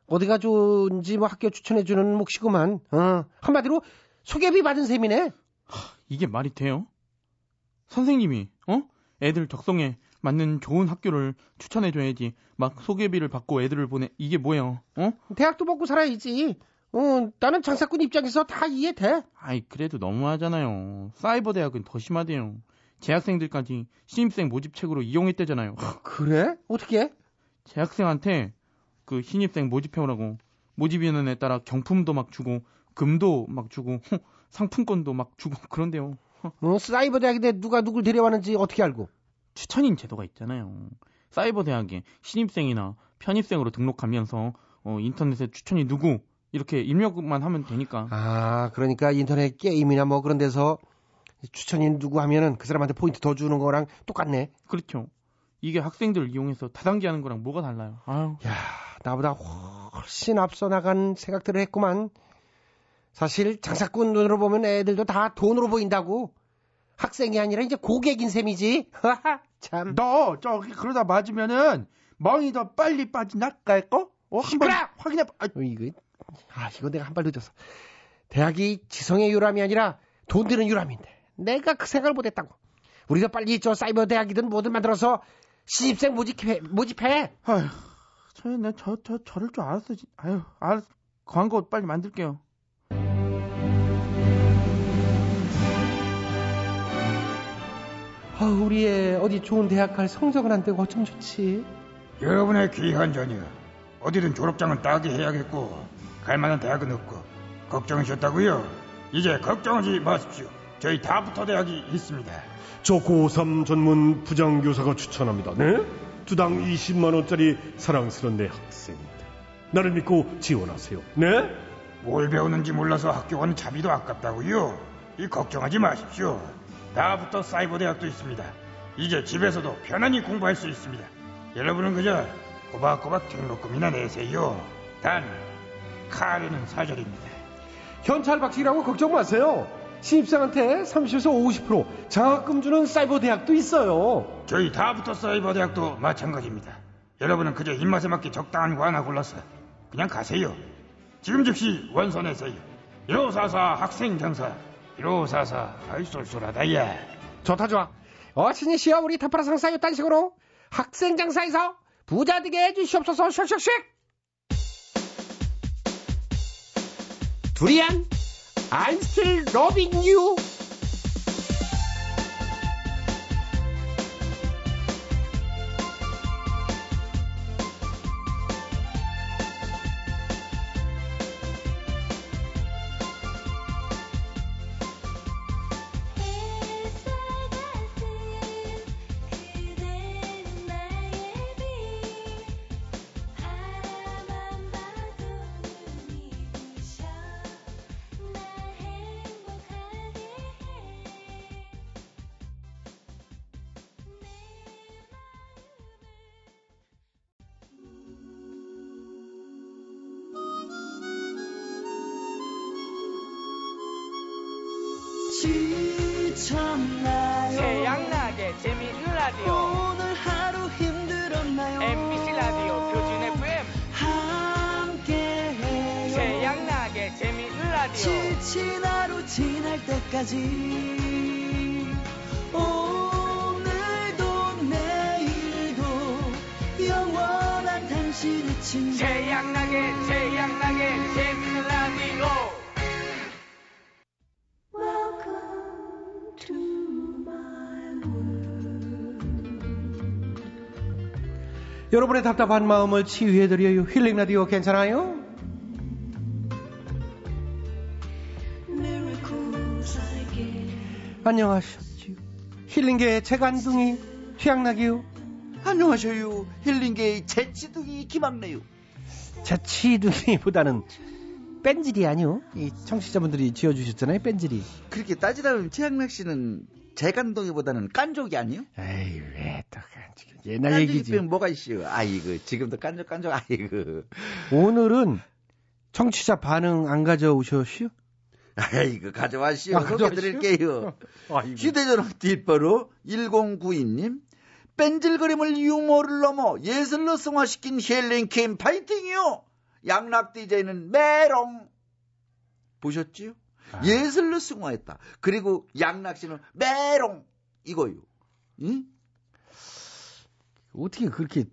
Speaker 1: 어디가 좋은지 뭐 학교 추천해주는 몫이구만. 어. 한마디로 소개비 받은 셈이네.
Speaker 13: 이게 말이 돼요? 선생님이 어? 애들 적성에 맞는 좋은 학교를 추천해줘야지 막 소개비를 받고 애들을 보내 이게 뭐예요? 어?
Speaker 1: 대학도 먹고 살아야지. 어, 나는 장사꾼 입장에서 다 이해돼.
Speaker 13: 아이 그래도 너무하잖아요. 사이버 대학은 더 심하대요. 재학생들까지 신입생 모집책으로 이용했대잖아요. <laughs>
Speaker 1: 그래? 어떻게?
Speaker 13: 재학생한테 그 신입생 모집해오라고 모집위원회에 따라 경품도 막 주고 금도 막 주고 <laughs> 상품권도 막 주고 <laughs> 그런데요.
Speaker 1: 어, 사이버 대학인데 누가 누굴 데려왔는지 어떻게 알고?
Speaker 13: 추천인 제도가 있잖아요. 사이버 대학에 신입생이나 편입생으로 등록하면서 어, 인터넷에 추천이 누구 이렇게 입력만 하면 되니까.
Speaker 1: 아, 그러니까 인터넷 게임이나 뭐 그런 데서 추천인 누구 하면은 그 사람한테 포인트 더 주는 거랑 똑같네.
Speaker 13: 그렇죠. 이게 학생들 이용해서 다단계 하는 거랑 뭐가 달라요? 아유.
Speaker 1: 야, 나보다 훨씬 앞서 나간 생각들을 했구만. 사실 장사꾼 눈으로 보면 애들도 다 돈으로 보인다고. 학생이 아니라 이제 고객인 셈이지. <laughs> 참.
Speaker 14: 너 저기 그러다 맞으면은 멍이 더 빨리 빠진다 까이 거? 어, 한번 확인해 봐. 아,
Speaker 1: 어, 이거 아, 이거 내가 한 발 늦었어. 대학이 지성의 유람이 아니라 돈 드는 유람인데. 내가 그 생각을 못했다고. 우리가 빨리 저 사이버 대학이든 뭐든 만들어서 신입생 모집해, 모집해.
Speaker 13: 아휴, 저희 내 저 저 저럴 줄 알았어. 진- 아유, 알았어. 광고 빨리 만들게요.
Speaker 1: 아, 우리 애 어디 좋은 대학 갈 성적은 안 되고 어쩜 좋지?
Speaker 15: 여러분의 귀한 자녀 어디든 졸업장은 따게 해야겠고 갈만한 대학은 없고 걱정하셨다고요? 이제 걱정하지 마십시오. 저희 다부터 대학이 있습니다.
Speaker 1: 저 고3 전문 부장교사가 추천합니다. 네? 두당 20만원짜리 사랑스러운 내 학생입니다. 나를 믿고 지원하세요. 네?
Speaker 15: 뭘 배우는지 몰라서 학교 온 자비도 아깝다고요? 이 걱정하지 마십시오. 다부터 사이버 대학도 있습니다. 이제 집에서도 편안히 공부할 수 있습니다. 여러분은 그저 꼬박꼬박 등록금이나 내세요. 단 카드는 사절입니다.
Speaker 1: 현찰 박치기라고 걱정 마세요. 신입생한테 30에서 50% 장학금 주는 사이버 대학도 있어요.
Speaker 15: 저희 다부터 사이버 대학도 마찬가지입니다. 여러분은 그저 입맛에 맞게 적당한 거 하나 골라서 그냥 가세요. 지금 즉시 내세요. 1544 학생 장사 1544 아이 쏠쏠하다 야.
Speaker 1: 좋다 좋아. 어 신이시여 우리 타파라 상사 이딴 식으로 학생 장사에서 부자 되게 해주시옵소서 쉑쉑쉑. 두리안 I'm still loving you. 여러분의 답답한 마음을 치유해드려요. 힐링 라디오 괜찮아요? 안녕하셨지요. 힐링계의 재간둥이 최양락이요.
Speaker 7: 안녕하세요. 힐링계의 재치둥이 김학래요.
Speaker 1: 재치둥이보다는 뺀질이 아니요. 이 청취자분들이 지어주셨잖아요. 뺀질이.
Speaker 7: 그렇게 따지다면 최양락 씨는 재간둥이보다는 깐족이 아니요?
Speaker 1: 에이 왜또 깐족? 옛날 얘기지.
Speaker 7: 뭐가 있어요? 아이고 지금도 깐족 깐족 아이고.
Speaker 1: 오늘은 청취자 반응 안 가져오셨슈?
Speaker 7: 아이고 가져와시오.
Speaker 1: 아?
Speaker 7: 소개드릴게요. <laughs> 휴대전화 뒷번호 1092님. 뺀질거림을 유머를 넘어 예술로 승화시킨 힐링킴 파이팅이요. 양락 DJ는 메롱. 보셨지요?
Speaker 1: 아.
Speaker 7: 예술로 승화했다. 그리고 양락 씨는 메롱. 이거요. 응?
Speaker 1: 어떻게 그렇게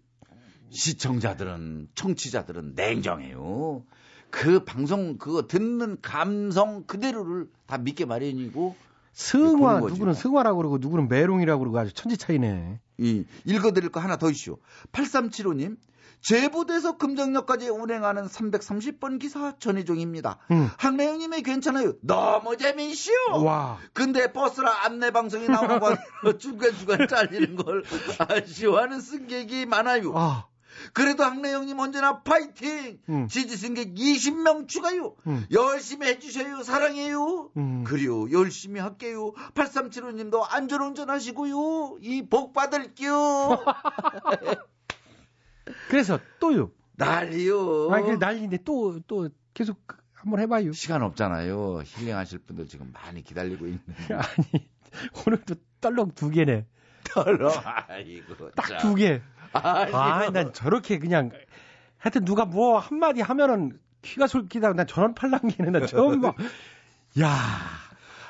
Speaker 7: 시청자들은 청취자들은 냉정해요. 그 방송 그거 듣는 감성 그대로를 다 믿게 마련이고
Speaker 1: 승화. 누구는 승화라고 그러고 누구는 메롱이라고 그러고 아주 천지 차이네.
Speaker 7: 이 읽어드릴 거 하나 더 있쇼. 8375님 제보돼서 금정역까지 운행하는 330번 기사 전희종입니다.
Speaker 1: 응.
Speaker 7: 항래형님이 괜찮아요. 너무 재미있쇼.
Speaker 1: 와.
Speaker 7: 근데 버스라 안내 방송이 나오는 거 중간 중간 잘리는 걸 아쉬워하는 승객이 많아요.
Speaker 1: 아.
Speaker 7: 그래도 항래형님 언제나 파이팅!
Speaker 1: 응.
Speaker 7: 지지 승객 20명 추가요.
Speaker 1: 응.
Speaker 7: 열심히 해주셔요. 사랑해요.
Speaker 1: 음.
Speaker 7: 그래요. 열심히 할게요. 8375님도 안전운전 하시고요. 이 복 받을게요. <laughs>
Speaker 1: 그래서 또요.
Speaker 7: 난리요.
Speaker 1: 아니 그 난리인데 또 또 계속 한번 해봐요.
Speaker 7: 시간 없잖아요. 힐링하실 분들 지금 많이 기다리고 있는데. <laughs>
Speaker 1: 아니 오늘도 떨렁 두 개네.
Speaker 7: 떨어. 아이고.
Speaker 1: 딱 두 개.
Speaker 7: 아이고.
Speaker 1: 아, 난 저렇게 그냥 하여튼 누가 뭐 한마디 하면은 키가 솔깃하고 난 전원 팔랑기는 나 처음 봐. <laughs> 야.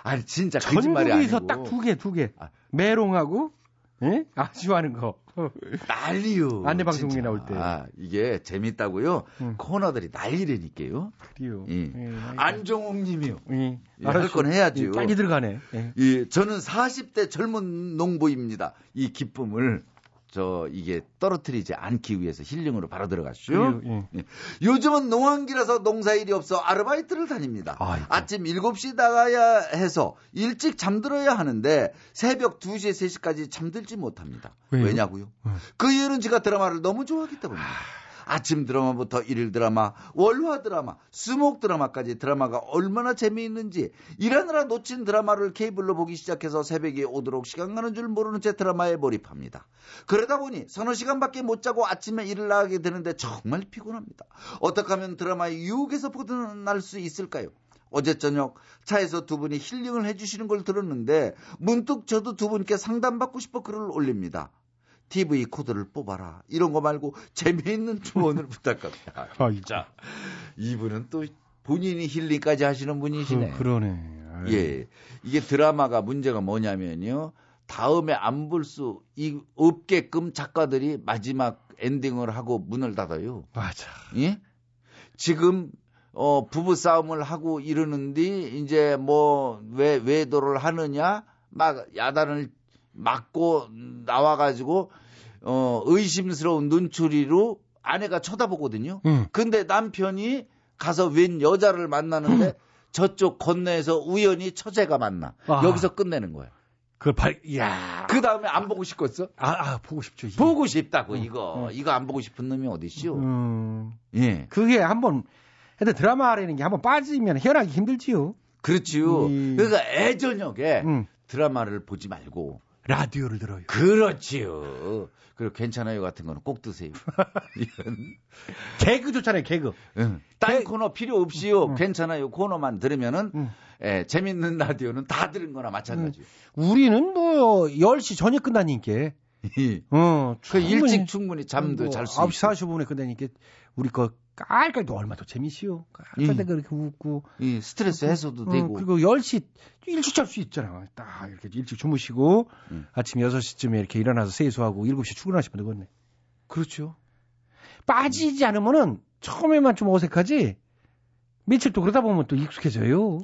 Speaker 7: 아니 진짜
Speaker 1: 전국에서 딱 두 개, 두 개. 메롱하고, 예? 아쉬워하는 거.
Speaker 7: 난리요.
Speaker 1: 안내 방송에
Speaker 7: 진짜.
Speaker 1: 나올 때.
Speaker 7: 아, 이게 재밌다고요? 코너들이 난리라니까요.
Speaker 1: 그래요.
Speaker 7: 예.
Speaker 1: 예,
Speaker 7: 안정욱 님이요.
Speaker 1: 예.
Speaker 7: 할건 해야죠.
Speaker 1: 예, 빨리 들어가네. 예.
Speaker 7: 예, 저는 40대 젊은 농부입니다. 이 기쁨을 저 이게 떨어뜨리지 않기 위해서 힐링으로 바로 들어가시죠.
Speaker 1: 그래요, 예.
Speaker 7: 예. 요즘은 농한기라서 농사일이 없어 아르바이트를 다닙니다. 아침 7시 나가야 해서 일찍 잠들어야 하는데 새벽 2시, 3시까지 잠들지 못합니다.
Speaker 1: 왜요?
Speaker 7: 왜냐고요? 그 이유는 제가 드라마를 너무 좋아하기 때문입니다. 아 침 드라마부터 일일 드라마, 월화 드라마, 수목 드라마까지 드라마가 얼마나 재미있는지 일하느라 놓친 드라마를 케이블로 보기 시작해서 새벽이 오도록 시간 가는 줄 모르는 채 드라마에 몰입합니다. 그러다 보니 서너 시간밖에 못 자고 아침에 일을 나가게 되는데 정말 피곤합니다. 어떻게 하면 드라마의 유혹에서 벗어날 수 있을까요? 어제 저녁 차에서 두 분이 힐링을 해주시는 걸 들었는데 문득 저도 두 분께 상담받고 싶어 글을 올립니다. TV 코드를 뽑아라. 이런 거 말고 재미있는 <laughs> 조언을 부탁합니다. 자, 이분은 또 본인이 힐링까지 하시는 분이시네.
Speaker 1: 그, 러네
Speaker 7: 예. 이게 드라마가 문제가 뭐냐면요. 다음에 안 볼 수 없게끔 작가들이 마지막 엔딩을 하고 문을 닫아요.
Speaker 1: 맞아.
Speaker 7: 예? 지금 어 부부 싸움을 하고 이러는데 이제 뭐 왜 외도를 하느냐 막 야단을 맞고 나와 가지고 어 의심스러운 눈초리로 아내가 쳐다보거든요.
Speaker 1: 응.
Speaker 7: 근데 남편이 가서 웬 여자를 만나는데 저쪽 건너에서 우연히 처제가 만나.
Speaker 1: 아.
Speaker 7: 여기서 끝내는 거야.
Speaker 1: 그 발, 야.
Speaker 7: 그 다음에 안 보고 싶겠어?
Speaker 1: 아, 아, 보고 싶죠. 이게.
Speaker 7: 보고 싶다고 이거 이거 안 보고 싶은 놈이 어디시오?
Speaker 1: 음.
Speaker 7: 예.
Speaker 1: 그게 한 번, 근데 드라마라는 게 한 번 빠지면 헤어나기 힘들지요.
Speaker 7: 그렇지요.
Speaker 1: 음.
Speaker 7: 그러니까 애저녁에
Speaker 1: 음.
Speaker 7: 드라마를 보지 말고
Speaker 1: 라디오를 들어요.
Speaker 7: 그렇지요. 그리고 괜찮아요 같은 거는 꼭 드세요. <laughs>
Speaker 1: 개그 좋잖아요, 개그.
Speaker 7: 응. 딴 코너 필요 없이요. 괜찮아요. 코너만 들으면은 예, 재밌는 라디오는 다 들은 거나 마찬가지요.
Speaker 1: 우리는 뭐, 10시 전에 끝나니까. 어,
Speaker 7: 그 일찍 충분히 잠도 잘수
Speaker 1: 9시 45분에 끝나니까, 우리 거 깔깔도 얼마 더 재밌이요. 깔깔대 그렇게 웃고.
Speaker 7: 이 스트레스 해소도
Speaker 1: 어,
Speaker 7: 되고.
Speaker 1: 그리고 10시 일찍 잘 수 있잖아. 딱 이렇게 일찍 주무시고 아침 6시쯤에 이렇게 일어나서 세수하고 7시 출근하시면 되겠네.
Speaker 7: 그렇죠.
Speaker 1: 빠지지 않으면은 처음에만 좀 어색하지. 며칠 또 그러다 보면 또 익숙해져요.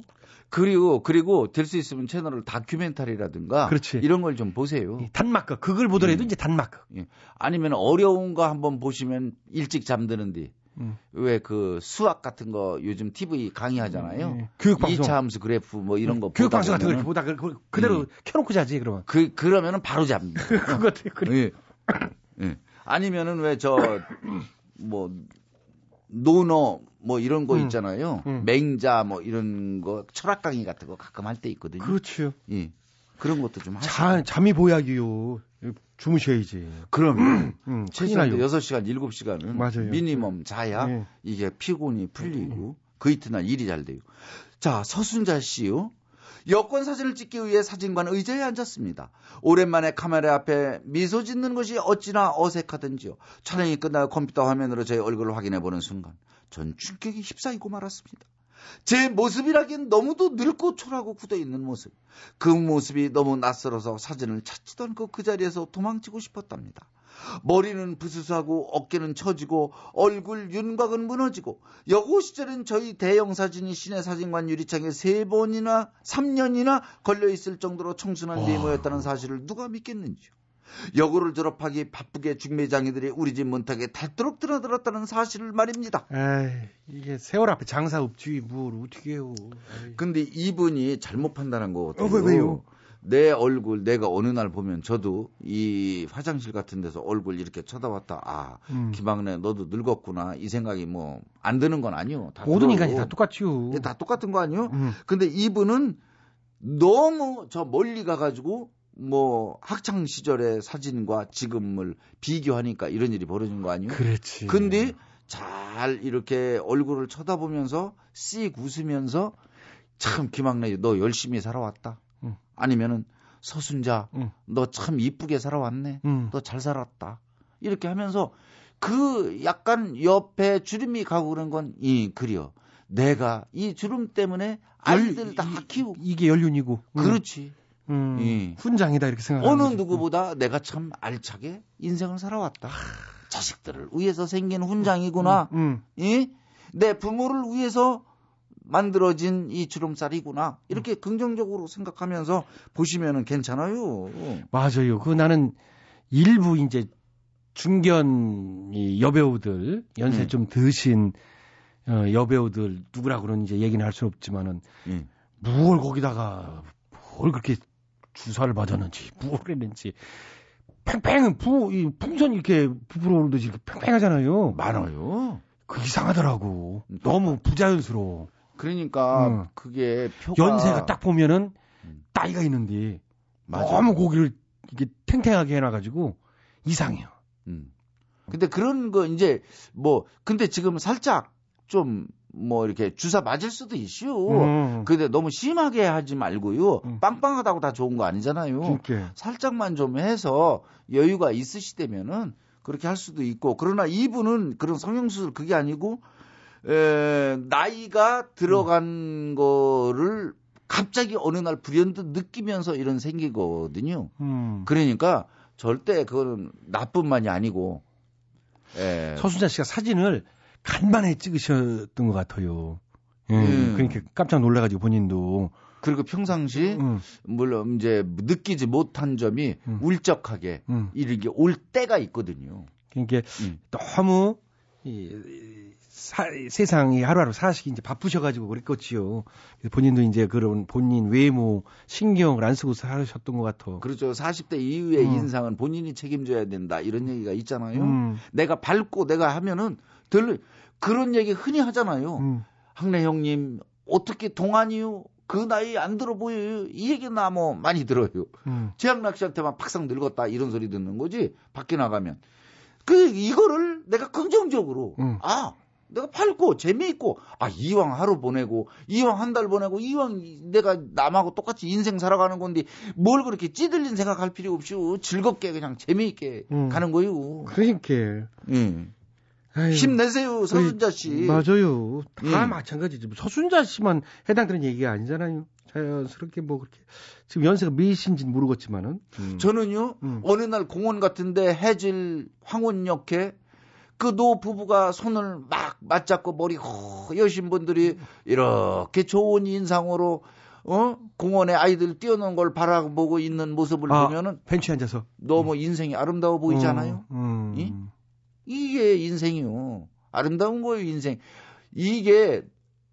Speaker 7: 그리고 그리고 될 수 있으면 채널을 다큐멘터리라든가
Speaker 1: 그렇지.
Speaker 7: 이런 걸 좀 보세요.
Speaker 1: 단막극 그걸 보더라도 이제 단막극.
Speaker 7: 예. 아니면 어려운 거 한번 보시면 일찍 잠드는데
Speaker 1: 음.
Speaker 7: 왜그 수학 같은 거 요즘 TV 강의하잖아요.
Speaker 1: 음, 예. 교육방송.
Speaker 7: 2차 함수 그래프 뭐 이런 거
Speaker 1: 교육
Speaker 7: 보다
Speaker 1: 방송 같은 거 보다 그- 그대로
Speaker 7: 음.
Speaker 1: 켜놓고 자지 그러면.
Speaker 7: 그 그러면은 바로 잡니다. <laughs>
Speaker 1: 그것 그래.
Speaker 7: 예. 예. 아니면은 왜 저 뭐 노너 뭐 이런 거
Speaker 1: 음.
Speaker 7: 있잖아요. 맹자 뭐 이런 거 철학 강의 같은 거 가끔 할 때 있거든요.
Speaker 1: 그렇죠.
Speaker 7: 예. 그런 것도 좀.
Speaker 1: 자, 잠이 보약이요. 주무셔야지. 음, 큰일
Speaker 7: 최소한
Speaker 1: 나요.
Speaker 7: 6시간, 7시간은
Speaker 1: 맞아요.
Speaker 7: 미니멈 자야
Speaker 1: 예.
Speaker 7: 이게 피곤이 풀리고 그 이튿날 일이 잘 돼요. 자, 서순자 씨요. 여권 사진을 찍기 위해 사진관 의자에 앉았습니다. 오랜만에 카메라 앞에 미소 짓는 것이 어찌나 어색하던지요. 촬영이 끝나고 컴퓨터 화면으로 제 얼굴을 확인해 보는 순간 전 충격이 휩싸이고 말았습니다. 제 모습이라기엔 너무도 늙고 초라하고 굳어 있는 모습. 그 모습이 너무 낯설어서 사진을 찾지도 않고 그 자리에서 도망치고 싶었답니다. 머리는 부스스하고 어깨는 처지고 얼굴 윤곽은 무너지고 여고 시절엔 저희 대형 사진이 시내 사진관 유리창에 세 번이나 3년이나 걸려 있을 정도로 청순한 미모였다는 사실을 누가 믿겠는지요. 여고를 졸업하기 바쁘게 중매장이들이 우리 집 문턱에 닳도록 드나들었다는 사실을 말입니다.
Speaker 1: 에이, 이게 세월 앞에 장사 없지 뭘 어떻게 해요.
Speaker 7: 근데 이분이 잘못 판단한 거 같아요.
Speaker 1: 어, 왜, 왜요?
Speaker 7: 내 얼굴 내가 어느 날 보면 저도 이 화장실 같은 데서 얼굴 이렇게 쳐다봤다. 아,
Speaker 1: 음.
Speaker 7: 김학래 너도 늙었구나. 이 생각이 뭐 안 드는 건 아니요. 다
Speaker 1: 모든
Speaker 7: 들어요.
Speaker 1: 인간이 다 똑같지요.
Speaker 7: 예, 다 똑같은 거 아니요?
Speaker 1: 음.
Speaker 7: 근데 이분은 너무 저 멀리 가가지고 뭐 학창 시절의 사진과 지금을 비교하니까 이런 일이 벌어진 거 아니요?
Speaker 1: 그렇지.
Speaker 7: 근데 잘 이렇게 얼굴을 쳐다보면서 씩 웃으면서 참 김학래 너 열심히 살아왔다.
Speaker 1: 응.
Speaker 7: 아니면은 서순자
Speaker 1: 응.
Speaker 7: 너참 이쁘게 살아왔네.
Speaker 1: 응.
Speaker 7: 너잘 살았다. 이렇게 하면서 그 약간 옆에 주름이 가고 그런 건 이 그려. 내가 이 주름 때문에 아이들 다 키우고
Speaker 1: 이게 연륜이고. 음.
Speaker 7: 그렇지.
Speaker 1: 음,
Speaker 7: 예.
Speaker 1: 훈장이다 이렇게 생각하는
Speaker 7: 어느
Speaker 1: 거죠.
Speaker 7: 누구보다 내가 참 알차게 인생을 살아왔다. 자식들을 위해서 생긴 훈장이구나.
Speaker 1: 음.
Speaker 7: 이? 내 부모를 위해서 만들어진 이 주름살이구나. 이렇게 긍정적으로 생각하면서 보시면은 괜찮아요.
Speaker 1: 맞아요. 그 나는 일부 이제 중견 이 여배우들 연세
Speaker 7: 음.
Speaker 1: 좀 드신 어, 여배우들 누구라 그런 이제 얘기는 할 수는 없지만은
Speaker 7: 음.
Speaker 1: 뭘 거기다가 뭘 그렇게 주사를 맞았는지 <laughs> 뭘 했는지 팽팽 부, 이 풍선 이렇게 부풀어 오르듯이 이렇게 팽팽하잖아요.
Speaker 7: 많아요.
Speaker 1: 그 이상하더라고. 너무 부자연스러워.
Speaker 7: 그러니까
Speaker 1: 음.
Speaker 7: 그게 표가
Speaker 1: 연세가 딱 보면은 나이가 있는데
Speaker 7: 맞아.
Speaker 1: 너무 고기를 이게 탱탱하게 해놔가지고 이상해요.
Speaker 7: 음. 근데 그런 거 이제 뭐 근데 지금 살짝 좀 뭐 이렇게 주사 맞을 수도 있슈.
Speaker 1: 음.
Speaker 7: 근데 너무 심하게 하지 말고요. 빵빵하다고 다 좋은 거 아니잖아요.
Speaker 1: 그러니까.
Speaker 7: 살짝만 좀 해서 여유가 있으시다면은 그렇게 할 수도 있고 그러나 이분은 그런 성형수술 그게 아니고 에, 나이가 들어간 거를 갑자기 어느 날 불현듯 느끼면서 이런 생기거든요.
Speaker 1: 음.
Speaker 7: 그러니까 절대 그거는 나뿐만이 아니고 예.
Speaker 1: 서순자 씨가 사진을 간만에 찍으셨던 것 같아요. 예,
Speaker 7: 음.
Speaker 1: 그러니까 깜짝 놀라가지고 본인도.
Speaker 7: 그리고 평상시
Speaker 1: 음.
Speaker 7: 물론 이제 느끼지 못한 점이 울적하게
Speaker 1: 음.
Speaker 7: 이렇게 올 때가 있거든요.
Speaker 1: 그러니까
Speaker 7: 음.
Speaker 1: 너무 이, 사- 세상이 하루하루 사시기 이제 바쁘셔가지고 그랬겠지요. 본인도 이제 그런 본인 외모 신경을 안 쓰고 살으셨던 것 같아.
Speaker 7: 그렇죠. 40대 이후의
Speaker 1: 음.
Speaker 7: 인상은 본인이 책임져야 된다. 이런 얘기가 있잖아요.
Speaker 1: 음.
Speaker 7: 내가 밟고 내가 하면은 들 그런 얘기 흔히 하잖아요.
Speaker 1: 음.
Speaker 7: 학래 형님 어떻게 동안이요? 그 나이 안 들어 보여요. 이 얘기 나뭐 많이 들어요.
Speaker 1: 음.
Speaker 7: 최양락 씨한테만 팍상 늙었다 이런 소리 듣는 거지. 밖에 나가면 그 이거를 내가 긍정적으로
Speaker 1: 음.
Speaker 7: 아 내가 밟고 재미있고 아 이왕 하루 보내고 이왕 한 달 보내고 이왕 내가 남하고 똑같이 인생 살아가는 건데 뭘 그렇게 찌들린 생각할 필요 없이 즐겁게 그냥 재미있게
Speaker 1: 음.
Speaker 7: 가는 거요.
Speaker 1: 그러니까.
Speaker 7: 음.
Speaker 1: 아이고.
Speaker 7: 힘내세요 서순자 씨.
Speaker 1: 맞아요. 다
Speaker 7: 음.
Speaker 1: 마찬가지죠. 서순자 씨만 해당되는 얘기가 아니잖아요. 자연스럽게 뭐 그렇게 지금 연세가 몇인지는 모르겠지만은. 음.
Speaker 7: 저는요
Speaker 1: 음.
Speaker 7: 어느 날 공원 같은데 해질 황혼역에 그노 부부가 손을 막 맞잡고 머리 허 여신 분들이 이렇게 좋은 인상으로 어 공원에 아이들 뛰어노는 걸 바라보고 있는 모습을
Speaker 1: 아,
Speaker 7: 보면은
Speaker 1: 벤치에 앉아서.
Speaker 7: 너무 인생이 아름다워 보이지 않아요?
Speaker 1: 음.
Speaker 7: 이? 이게 인생이요. 아름다운 거예요, 인생. 이게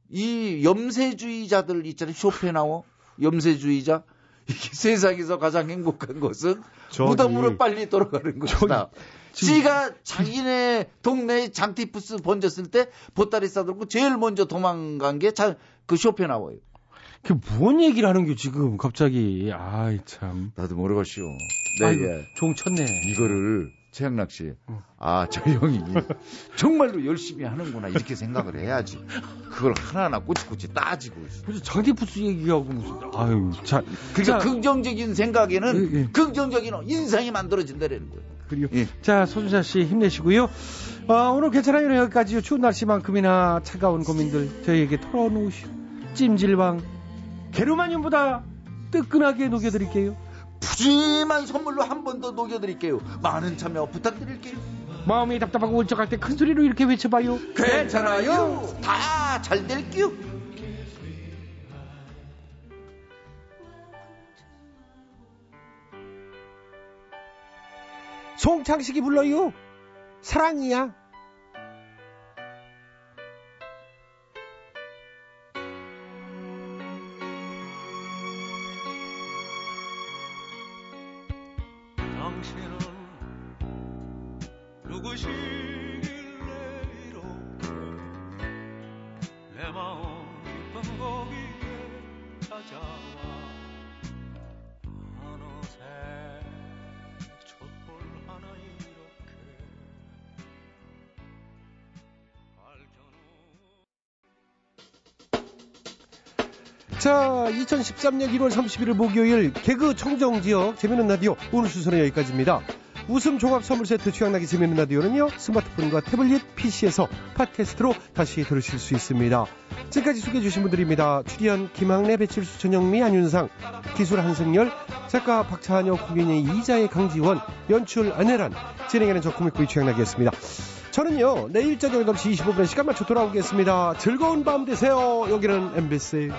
Speaker 7: 이 염세주의자들 있잖아요. 쇼펜하워 염세주의자. 이게 <laughs> 세상에서 가장 행복한 것은
Speaker 1: 저기-
Speaker 7: 무덤으로 빨리 돌아가는 것이다. 지가 자기네 동네에 장티푸스 번졌을 때 보따리 싸들고 제일 먼저 도망간 게 그 쇼펜하워예요.
Speaker 1: 그 뭔 얘기를 하는 게 지금 갑자기 아이 참.
Speaker 7: 나도 모르겠시오.
Speaker 1: 아이고,
Speaker 7: 내가
Speaker 1: 종 쳤네.
Speaker 7: 이거를 최양락 씨, 아 저 형이 정말로 열심히 하는구나 이렇게 생각을 해야지. 그걸 하나하나 꼬치꼬치 따지고.
Speaker 1: 무슨 장티푸스 얘기하고 무슨 아유 자
Speaker 7: 그러니까
Speaker 1: 자,
Speaker 7: 긍정적인 생각에는
Speaker 1: 예, 예.
Speaker 7: 긍정적인 인상이 만들어진다는 거예요.
Speaker 1: 그리고
Speaker 7: 예.
Speaker 1: 자 서준자 씨 힘내시고요. 어, 오늘 괜찮아요 여기까지요. 추운 날씨만큼이나 차가운 고민들 저희에게 털어놓으시오. 찜질방 게르마늄보다 뜨끈하게 녹여드릴게요.
Speaker 7: 푸짐한 선물로 한 번 더 녹여드릴게요. 많은 참여 부탁드릴게요.
Speaker 1: 마음이 답답하고 울적할 때 큰 소리로 이렇게 외쳐봐요.
Speaker 7: 괜찮아요. 다 잘 될게요.
Speaker 1: 송창식이 불러요. 사랑이야. 2013년 1월 31일 목요일 개그 청정 지역 재미있는 라디오 오늘 순서는 여기까지입니다. 웃음 종합 선물 세트 취향나게 재밌는 라디오는요. 스마트폰과 태블릿 PC에서 팟캐스트로 다시 들으실 수 있습니다. 지금까지 소개해 주신 분들입니다. 출연 김학래, 배칠수, 전영미, 안윤상, 기술 한승열, 작가 박찬혁, 국민의 이자의 강지원, 연출 안혜란, 진행하는 저 코믹부의 취향나게였습니다. 저는요, 내일 저녁 8시 25분에 시간 맞춰 돌아오겠습니다. 즐거운 밤 되세요. 여기는 MBC.